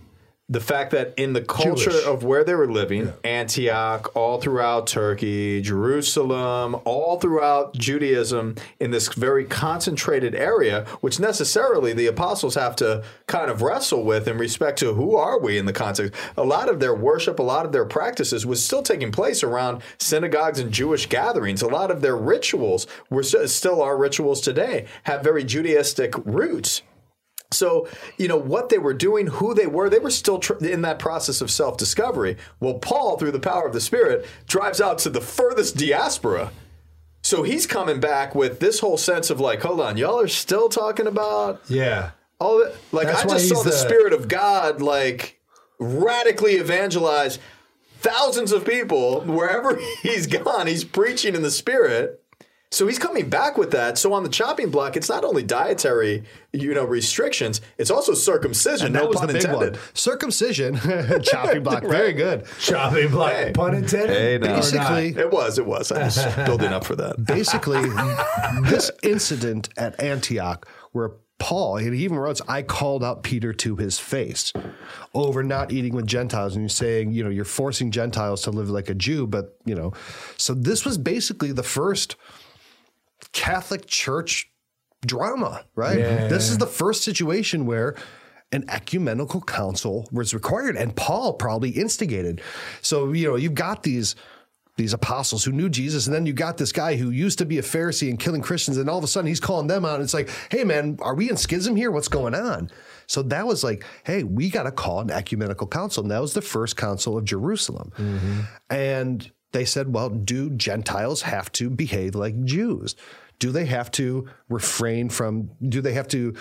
The fact that in the culture Jewish. of where they were living, Antioch, all throughout Turkey, Jerusalem, all throughout Judaism, in this very concentrated area, which necessarily the apostles have to kind of wrestle with in respect to who are we in the context. A lot of their worship, a lot of their practices was still taking place around synagogues and Jewish gatherings. A lot of their rituals were st- still our rituals today, have very Judaistic roots. So, you know, what they were doing, who they were, they were still tr- in that process of self discovery. Well, Paul, through the power of the Spirit, drives out to the furthest diaspora. So he's coming back with this whole sense of like, hold on, y'all are still talking about Yeah. all that. Like, That's I just saw the, the- Spirit of God, like, radically evangelize thousands of people wherever he's gone. He's preaching in the Spirit. So he's coming back with that. So on the chopping block, it's not only dietary, you know, restrictions. It's also circumcision. And no that was pun the big intended. one. Circumcision, chopping block, very good. Chopping block, Hey. pun intended. Hey, now. Or not. Basically, It was. It was. I was building up for that. basically this incident at Antioch where Paul, he even wrote, I called out Peter to his face over not eating with Gentiles. And you're saying, you know, you're forcing Gentiles to live like a Jew, but, you know, so this was basically the first Catholic Church drama, right? Yeah. This is the first situation where an ecumenical council was required and Paul probably instigated. So, you know, you've got these these apostles who knew Jesus, and then you got this guy who used to be a Pharisee and killing Christians, and all of a sudden he's calling them out. And it's like, hey man, are we in schism here? What's going on? So that was like, hey, we got to call an ecumenical council. And that was the first council of Jerusalem. Mm-hmm. And they said, well, do Gentiles have to behave like Jews? Do they have to refrain from, do they have to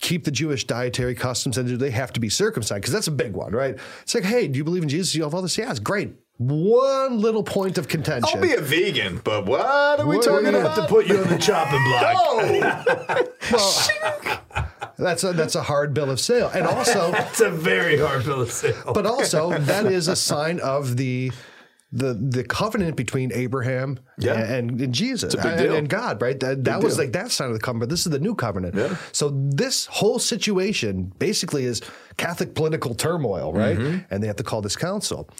keep the Jewish dietary customs and do they have to be circumcised? Because that's a big one, right? It's like, hey, do you believe in Jesus? You have all this? Yeah, it's great. One little point of contention. I'll be a vegan, but what are we What talking about? To put you on the chopping block. oh, that's a that's a hard bill of sale, and also, That's a very hard bill of sale. but also that is a sign of the. The, the covenant between Abraham Yeah. and, and Jesus and, and God, right? That, that was deal. like that sign of the covenant, this is the new covenant. Yeah. So this whole situation basically is Catholic political turmoil, right? Mm-hmm. And they have to call this council.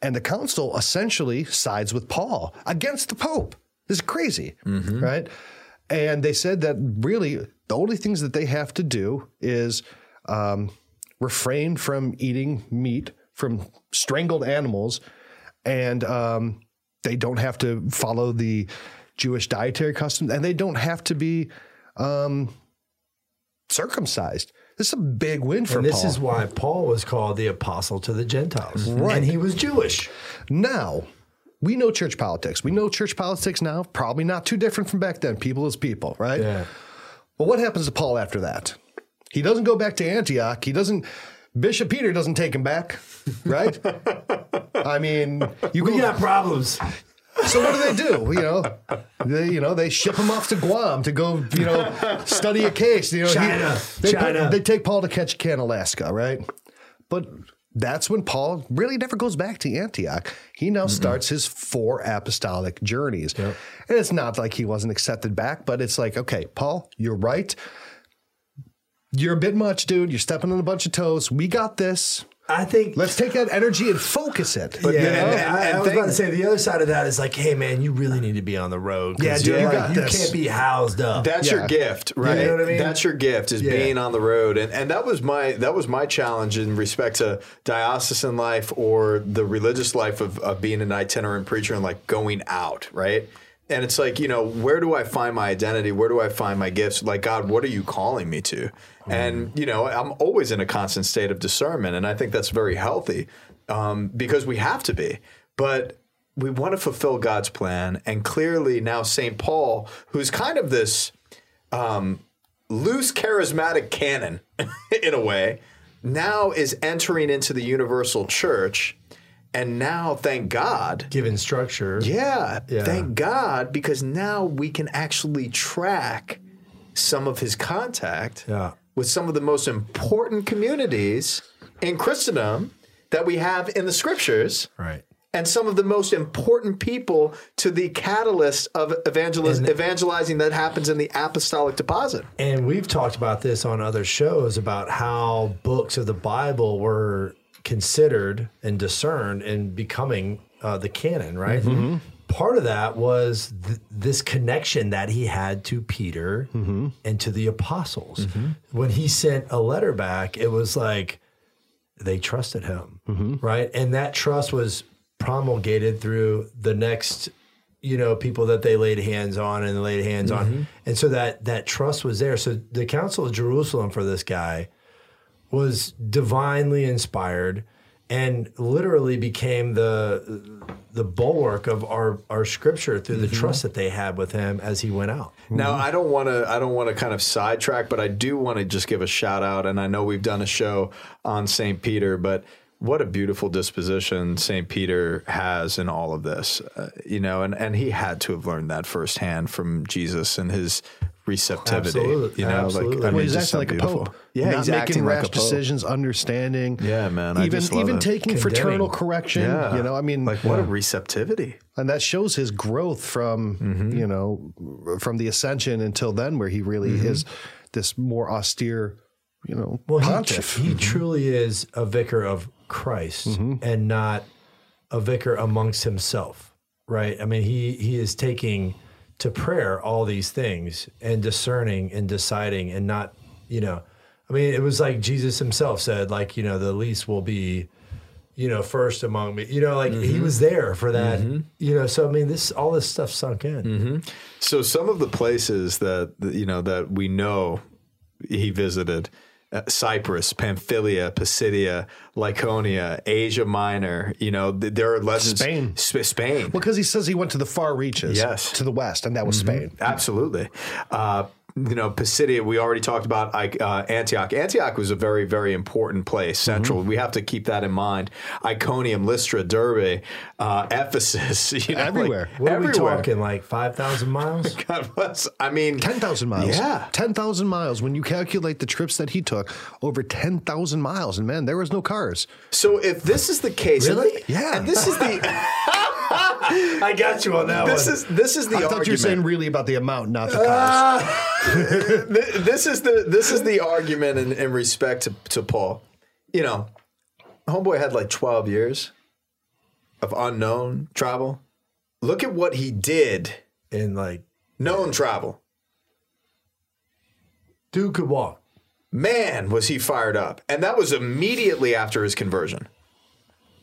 And the council essentially sides with Paul against the Pope. This is crazy, Mm-hmm. right? And they said that really the only things that they have to do is um, refrain from eating meat from strangled animals, and um, they don't have to follow the Jewish dietary customs, and they don't have to be um, circumcised. This is a big win for And this Paul. is why Paul was called the apostle to the Gentiles. Right. And he was Jewish. Now, we know church politics. We know church politics now, probably not too different from back then. People is people, right? Yeah. Well, what happens to Paul after that? He doesn't go back to Antioch. He doesn't. Bishop Peter doesn't take him back, right? I mean, you We go, got problems. so what do they do? You know, they you know they ship him off to Guam to go you know study a case. You know, he- China, they, put- China. they take Paul to catch a can Alaska, right? But that's when Paul really never goes back to Antioch. He now mm-hmm. starts his four apostolic journeys, and it's not like he wasn't accepted back, but it's like, okay, Paul, you're right. You're a bit much, dude. You're stepping on a bunch of toes. We got this. I think Let's take that energy and focus it. yeah, you know, and, and- I, and I was about to say the other side of that is like, hey man, you really need to be on the road. Yeah, dude, you're like, you can't be housed up. That's Yeah. your gift, right? know what I mean? That's your gift is Yeah. being on the road, and and that was my that was my challenge in respect to diocesan life or the religious life of, of being an itinerant preacher and like going out, right? And it's like you know, where do I find my identity? Where do I find my gifts? Like God, what are you calling me to? And you know, I'm always in a constant state of discernment, and I think that's very healthy um, because we have to be, but we want to fulfill God's plan. And clearly now St. Paul, who's kind of this um, loose charismatic canon in a way, now is entering into the universal church. And now, thank God, Given structure. yeah, Yeah. thank God, because now we can actually track some of his contact Yeah. with some of the most important communities in Christendom that we have in the scriptures Right. and some of the most important people to the catalyst of evangeliz- evangelizing that happens in the apostolic deposit. And we've talked about this on other shows about how books of the Bible were considered and discerned in becoming uh, the canon, right? Mm-hmm. Part of that was th- this connection that he had to Peter mm-hmm. and to the apostles. Mm-hmm. When he sent a letter back, it was like they trusted him, right? And that trust was promulgated through the next you know people that they laid hands on and laid hands on. And so that that trust was there. So the council of jerusalem for this guy was divinely inspired and literally became the the bulwark of our our scripture through the trust that they had with him as he went out Now, I don't want to. I don't want to kind of sidetrack, but I do want to just give a shout out. And I know we've done a show on Saint Peter, but what a beautiful disposition Saint Peter has in all of this. Uh, you know, and and he had to have learned that firsthand from Jesus and his receptivity. Absolutely. You know, Absolutely. like I Well, Well, mean, he's just acting so like beautiful. a pope. Yeah, not he's making acting rash like a pope. decisions, understanding. Yeah, man, I even just love even it. taking Condemning. fraternal correction. Yeah, You know, I mean, like what a receptivity. and that shows his growth from Mm-hmm. you know from the ascension until then, where he really Mm-hmm. is this more austere, you know, Well, he, pontiff. tr- he truly is a vicar of Christ and not a vicar amongst himself, right? I mean, he he is taking to prayer all these things and discerning and deciding and not, you know, I mean, it was like Jesus himself said, like, you know, the least will be, you know, first among me. You know, like he mm-hmm. was there for that. Mm-hmm. You know, so I mean, this all this stuff sunk in. Mm-hmm. So some of the places that that, you know that we know he visited. Uh, Cyprus, Pamphylia, Pisidia, Lycaonia, Asia Minor. You know, th- there are legends. Spain. Sp- Spain. Well, because he says he went to the far reaches, Yes. to the west, and that was Spain. Absolutely. Uh, you know, Pisidia, we already talked about uh, Antioch. Antioch was a very, very important place, central. We have to keep that in mind. Iconium, Lystra, Derbe, uh, Ephesus, you know, like, Everywhere. What are we talking? Like five thousand miles? God bless. I mean, Ten thousand miles. Yeah. ten thousand miles. When you calculate the trips that he took, over ten thousand miles, and man, there was no cars. so if this is the case, Really? Yeah. and this is the I got you on that this is this is the I thought argument. you were saying really about the amount, not the uh, cost. Th- this is the this is the argument in, in respect to, to Paul. You know, homeboy had like twelve years of unknown travel. Look at what he did. in like Known travel. dude could walk. Man, was he fired up. And that was immediately after his conversion.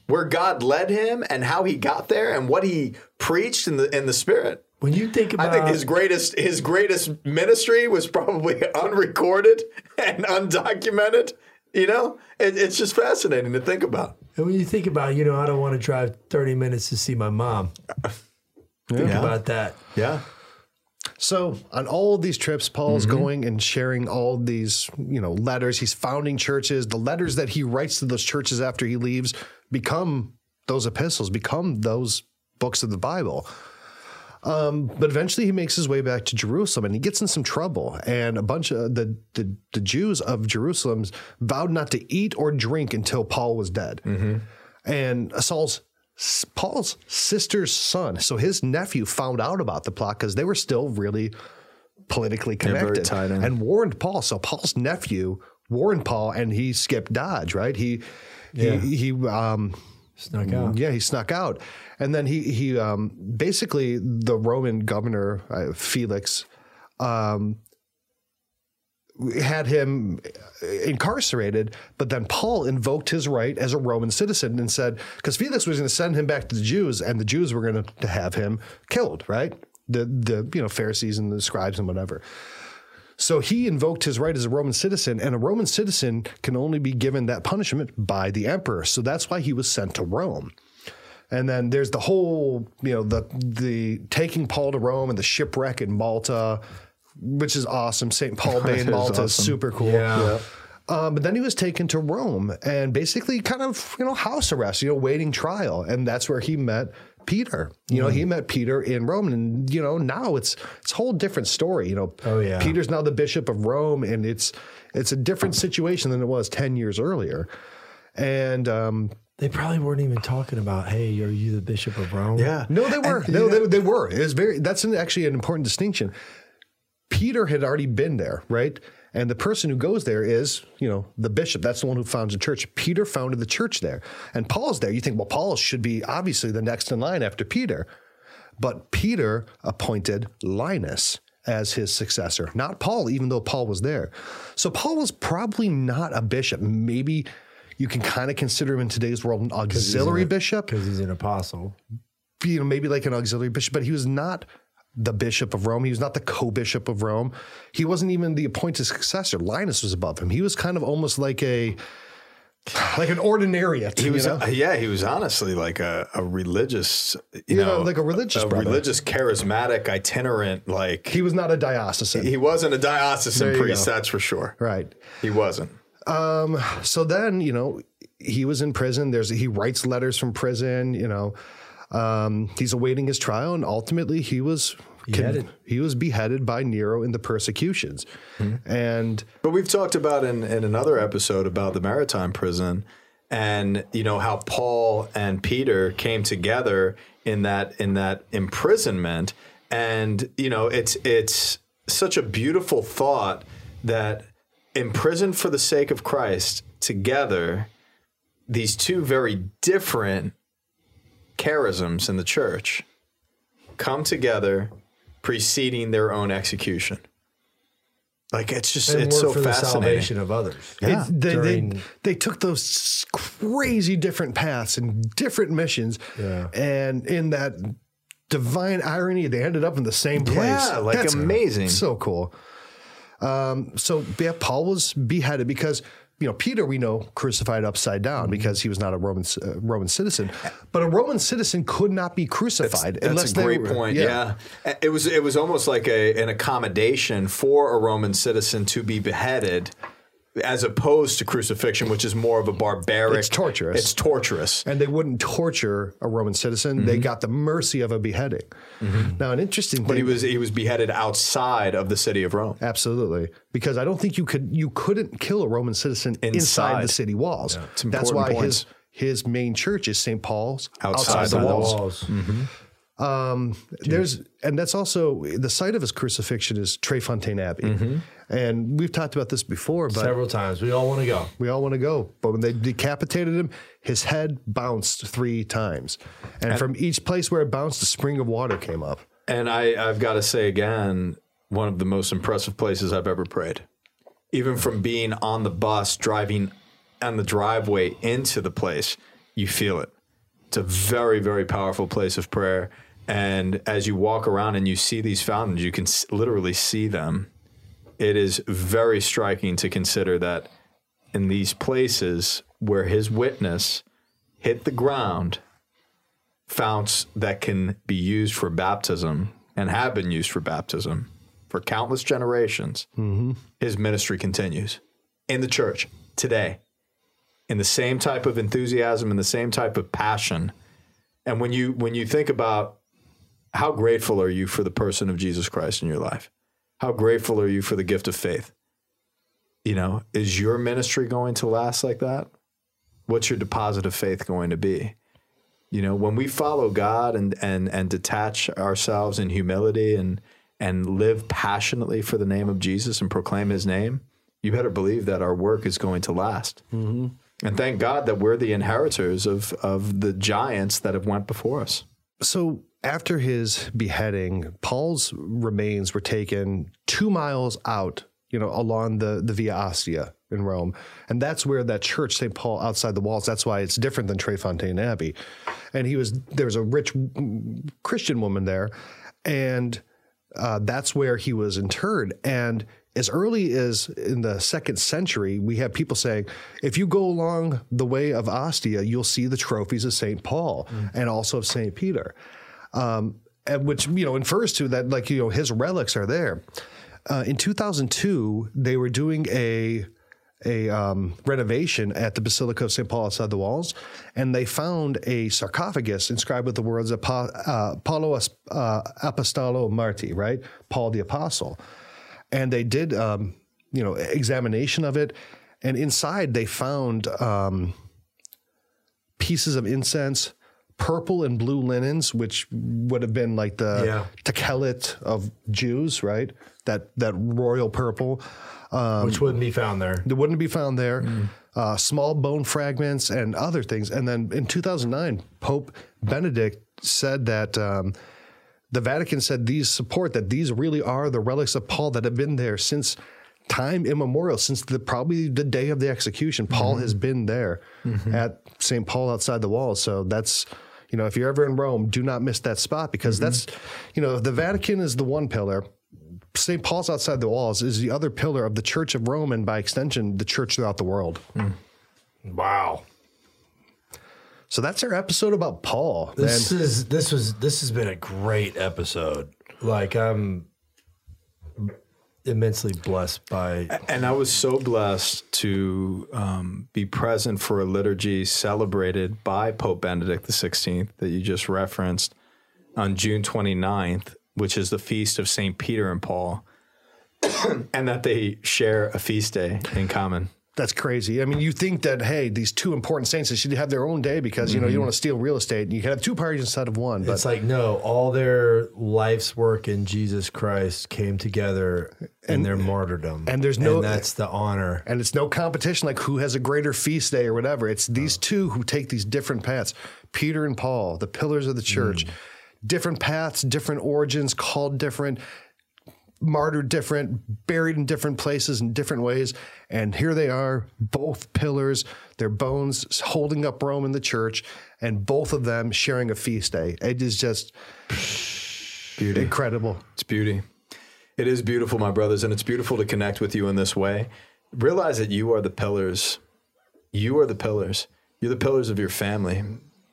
Where God led him and how he got there and what he preached in the in the spirit. When you think about, I think his greatest his greatest ministry was probably unrecorded and undocumented. You know, it, it's just fascinating to think about. and when you think about, you know, I don't want to drive 30 minutes to see my mom. Think Yeah. about that. Yeah, So on all of these trips, Paul's going and sharing all these, you know, letters. He's founding churches. The letters that he writes to those churches after he leaves become those epistles, become those books of the Bible. Um, but eventually he makes his way back to Jerusalem and he gets in some trouble. And a bunch of the, the, the Jews of Jerusalem vowed not to eat or drink until Paul was dead. And Saul's Paul's sister's son, so his nephew found out about the plot because they were still really politically connected and warned Paul. So Paul's nephew warned Paul and he skipped Dodge, right? He he he um Snuck out. yeah, he snuck out, and then he he um, basically the Roman governor uh, Felix um, had him uh, incarcerated, but then Paul invoked his right as a Roman citizen and said because Felix was going to send him back to the Jews, and the Jews were going to have him killed, right? The the you know Pharisees and the scribes and whatever. So he invoked his right as a Roman citizen, and a Roman citizen can only be given that punishment by the emperor. So that's why he was sent to Rome. And then there's the whole, you know, the the taking Paul to Rome and the shipwreck in Malta, which is awesome. St. Paul Bay in is Malta is awesome. super cool. Yeah. Um, but then he was taken to Rome and basically kind of, you know, house arrest, you know, waiting trial. And that's where he met Peter. You know, Mm. he met Peter in Rome. And, you know, now it's it's a whole different story. You know, Oh, yeah. Peter's now the bishop of Rome, and it's it's a different situation than it was 10 years earlier. And um, They probably weren't even talking about, hey, are you the Bishop of Rome? yeah. no, they were. And, no, they, they were. It was very. That's an, actually an important distinction. Peter had already been there, right? And the person who goes there is, you know, the bishop. That's the one who founds the church. Peter founded the church there, and Paul's there. You think, well, Paul should be obviously the next in line after Peter, but Peter appointed Linus as his successor, not Paul, even though Paul was there. So Paul was probably not a bishop. Maybe you can kind of consider him in today's world an auxiliary bishop Because he's an apostle. you know, maybe like an auxiliary bishop, but he was not the bishop of Rome. He was not the co-bishop of Rome. He wasn't even the appointed successor. Linus was above him. He was kind of almost like a like an ordinariate. He you was, know? yeah, he was honestly like a, a religious, you You know, know, like a religious a brother. religious, charismatic, itinerant. Like he was not a diocesan. he wasn't a diocesan priest, go. that's for sure. right. He wasn't. Um, so then, you know, he was in prison. There's he writes letters from prison, you know. Um, he's awaiting his trial, and ultimately he was Beheaded. he was beheaded by Nero in the persecutions. And But we've talked about in, in another episode about the Mamertine prison and you know how Paul and Peter came together in that in that imprisonment and you know it's it's such a beautiful thought that imprisoned for the sake of Christ together these two very different charisms in the church come together preceding their own execution like it's just And it's so for the fascinating salvation of others. It's- they, they, During- they took those crazy different paths and different missions. Yeah. And in that divine irony, they ended up in the same place. Yeah, like amazing. So cool. Um, so yeah, Paul was beheaded because you know Peter we know crucified upside down because he was not a Roman uh, Roman citizen, but a Roman citizen could not be crucified That's unless a they great were- point. Yeah. it was it was almost like a an accommodation for a Roman citizen to be beheaded, as opposed to crucifixion, which is more of a barbaric. It's torturous. It's torturous. and they wouldn't torture a Roman citizen. They mm-hmm. got the mercy of a beheading. Mm-hmm. Now, an interesting thing. But he was he was beheaded outside of the city of Rome. Absolutely, because I don't think you could you couldn't kill a Roman citizen inside, the city walls. It's That's why points. his his main church is St. Paul's Outside the the walls. walls. Mm-hmm. There's and that's also the site of his crucifixion is Tre Fontane Abbey, Mm-hmm. and we've talked about this before, but Several times. We all want to go. we all want to go. But when they decapitated him, his head bounced three times, and from each place where it bounced, a spring of water came up. And I, I've got to say again, one of the most impressive places I've ever prayed. Even from being on the bus driving on the driveway into the place, you feel it. It's a very, very powerful place of prayer. And as you walk around and you see these fountains, you can s- literally see them. It is very striking to consider that in these places where his witness hit the ground, founts that can be used for baptism and have been used for baptism for countless generations, mm-hmm. his ministry continues in the church today in the same type of enthusiasm and the same type of passion. And when you when you think about how grateful are you for the person of Jesus Christ in your life? How grateful are you for the gift of faith? You know, is your ministry going to last like that? What's your deposit of faith going to be? You know, when we follow God and and and detach ourselves in humility and and live passionately for the name of Jesus and proclaim His name, you better believe that our work is going to last. Mm-hmm. And thank God that we're the inheritors of of the giants that have went before us. So after his beheading, Paul's remains were taken two miles out, you know, along the, the Via Ostia in Rome. And that's where that church, St. Paul, outside the walls, that's why it's different than Tre Fontane Abbey. And he was, there was a rich Christian woman there. And uh, that's where he was interred. And as early as in the second century, we have people saying, if you go along the way of Ostia, you'll see the trophies of St. Paul and also of St. Peter, um, which you know infers to that like you know his relics are there. Uh, in 2002, they were doing a a um, renovation at the Basilica of St. Paul outside the walls, and they found a sarcophagus inscribed with the words Apo- uh, Paulo uh, Apostolo Marti, right? Paul the Apostle. And they did, um, you know, examination of it, and inside they found um, pieces of incense, purple and blue linens, which would have been like the Yeah. tekhelet of Jews, right? That that royal purple. Um, which wouldn't be found there. that wouldn't be found there. Uh, small bone fragments and other things. And then in 2009, Pope Benedict said that um, the Vatican said these support that these really are the relics of Paul that have been there since time immemorial, since the probably the day of the execution. Paul has mm-hmm. been there mm-hmm. at St. Paul outside the walls. So that's you know if you're ever in Rome, do not miss that spot because mm-hmm. that's you know the Vatican is the one pillar. St. Paul's outside the walls is the other pillar of the Church of Rome and by extension the church throughout the world. Mm. Wow. So that's our episode about Paul. This is this was this has been a great episode. Like I'm immensely blessed by And I was so blessed to um, be present for a liturgy celebrated by Pope Benedict XVI that you just referenced on June 29th, which is the feast of St. Peter and Paul, and that they share a feast day in common. That's crazy. I mean, you think that hey, these two important saints they should have their own day because you know you mm-hmm. don't want to steal real estate. And you can have two parties instead of one. But It's like no, all their life's work in Jesus Christ came together in their martyrdom, and there's no- and that's the honor. and it's no competition like who has a greater feast day or whatever. It's these oh. two who take these different paths. Peter and Paul, the pillars of the church, mm. different paths, different origins, called different, martyred different, buried in different places in different ways. And here they are, both pillars, their bones holding up Rome and the church, and both of them sharing a feast day. It is just Beauty. incredible. It's beauty. It is beautiful, my brothers, and it's beautiful to connect with you in this way. Realize that you are the pillars. You are the pillars. You're the pillars of your family.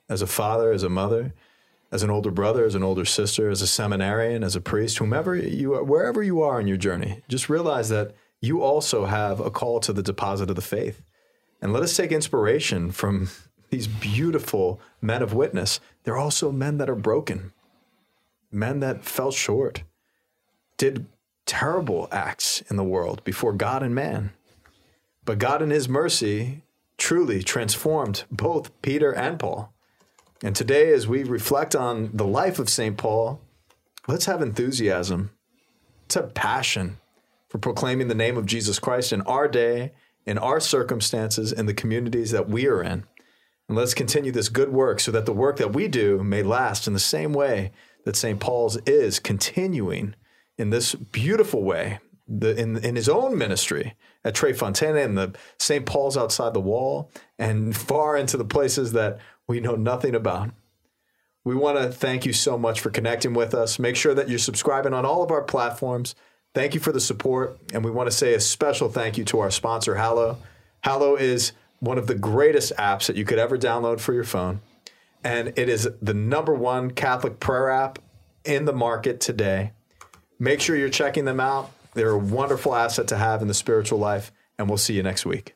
As a father, as a mother, as an older brother, as an older sister, as a seminarian, as a priest, whomever you are, wherever you are in your journey, just realize that you also have a call to the deposit of the faith. And let us take inspiration from these beautiful men of witness. They're also men that are broken, men that fell short, did terrible acts in the world before God and man. But God, in His mercy, truly transformed both Peter and Paul. And today, as we reflect on the life of St. Paul, let's have enthusiasm, let's have passion for proclaiming the name of Jesus Christ in our day, in our circumstances, in the communities that we are in. And let's continue this good work so that the work that we do may last in the same way that St. Paul's is continuing in this beautiful way the in in his own ministry at Tre Fontane and the St. Paul's outside the wall and far into the places that we know nothing about. We want to thank you so much for connecting with us. Make sure that you're subscribing on all of our platforms. Thank you for the support. And we want to say a special thank you to our sponsor, Hallow. Hallow is one of the greatest apps that you could ever download for your phone. And it is the number one Catholic prayer app in the market today. Make sure you're checking them out. They're a wonderful asset to have in the spiritual life. And we'll see you next week.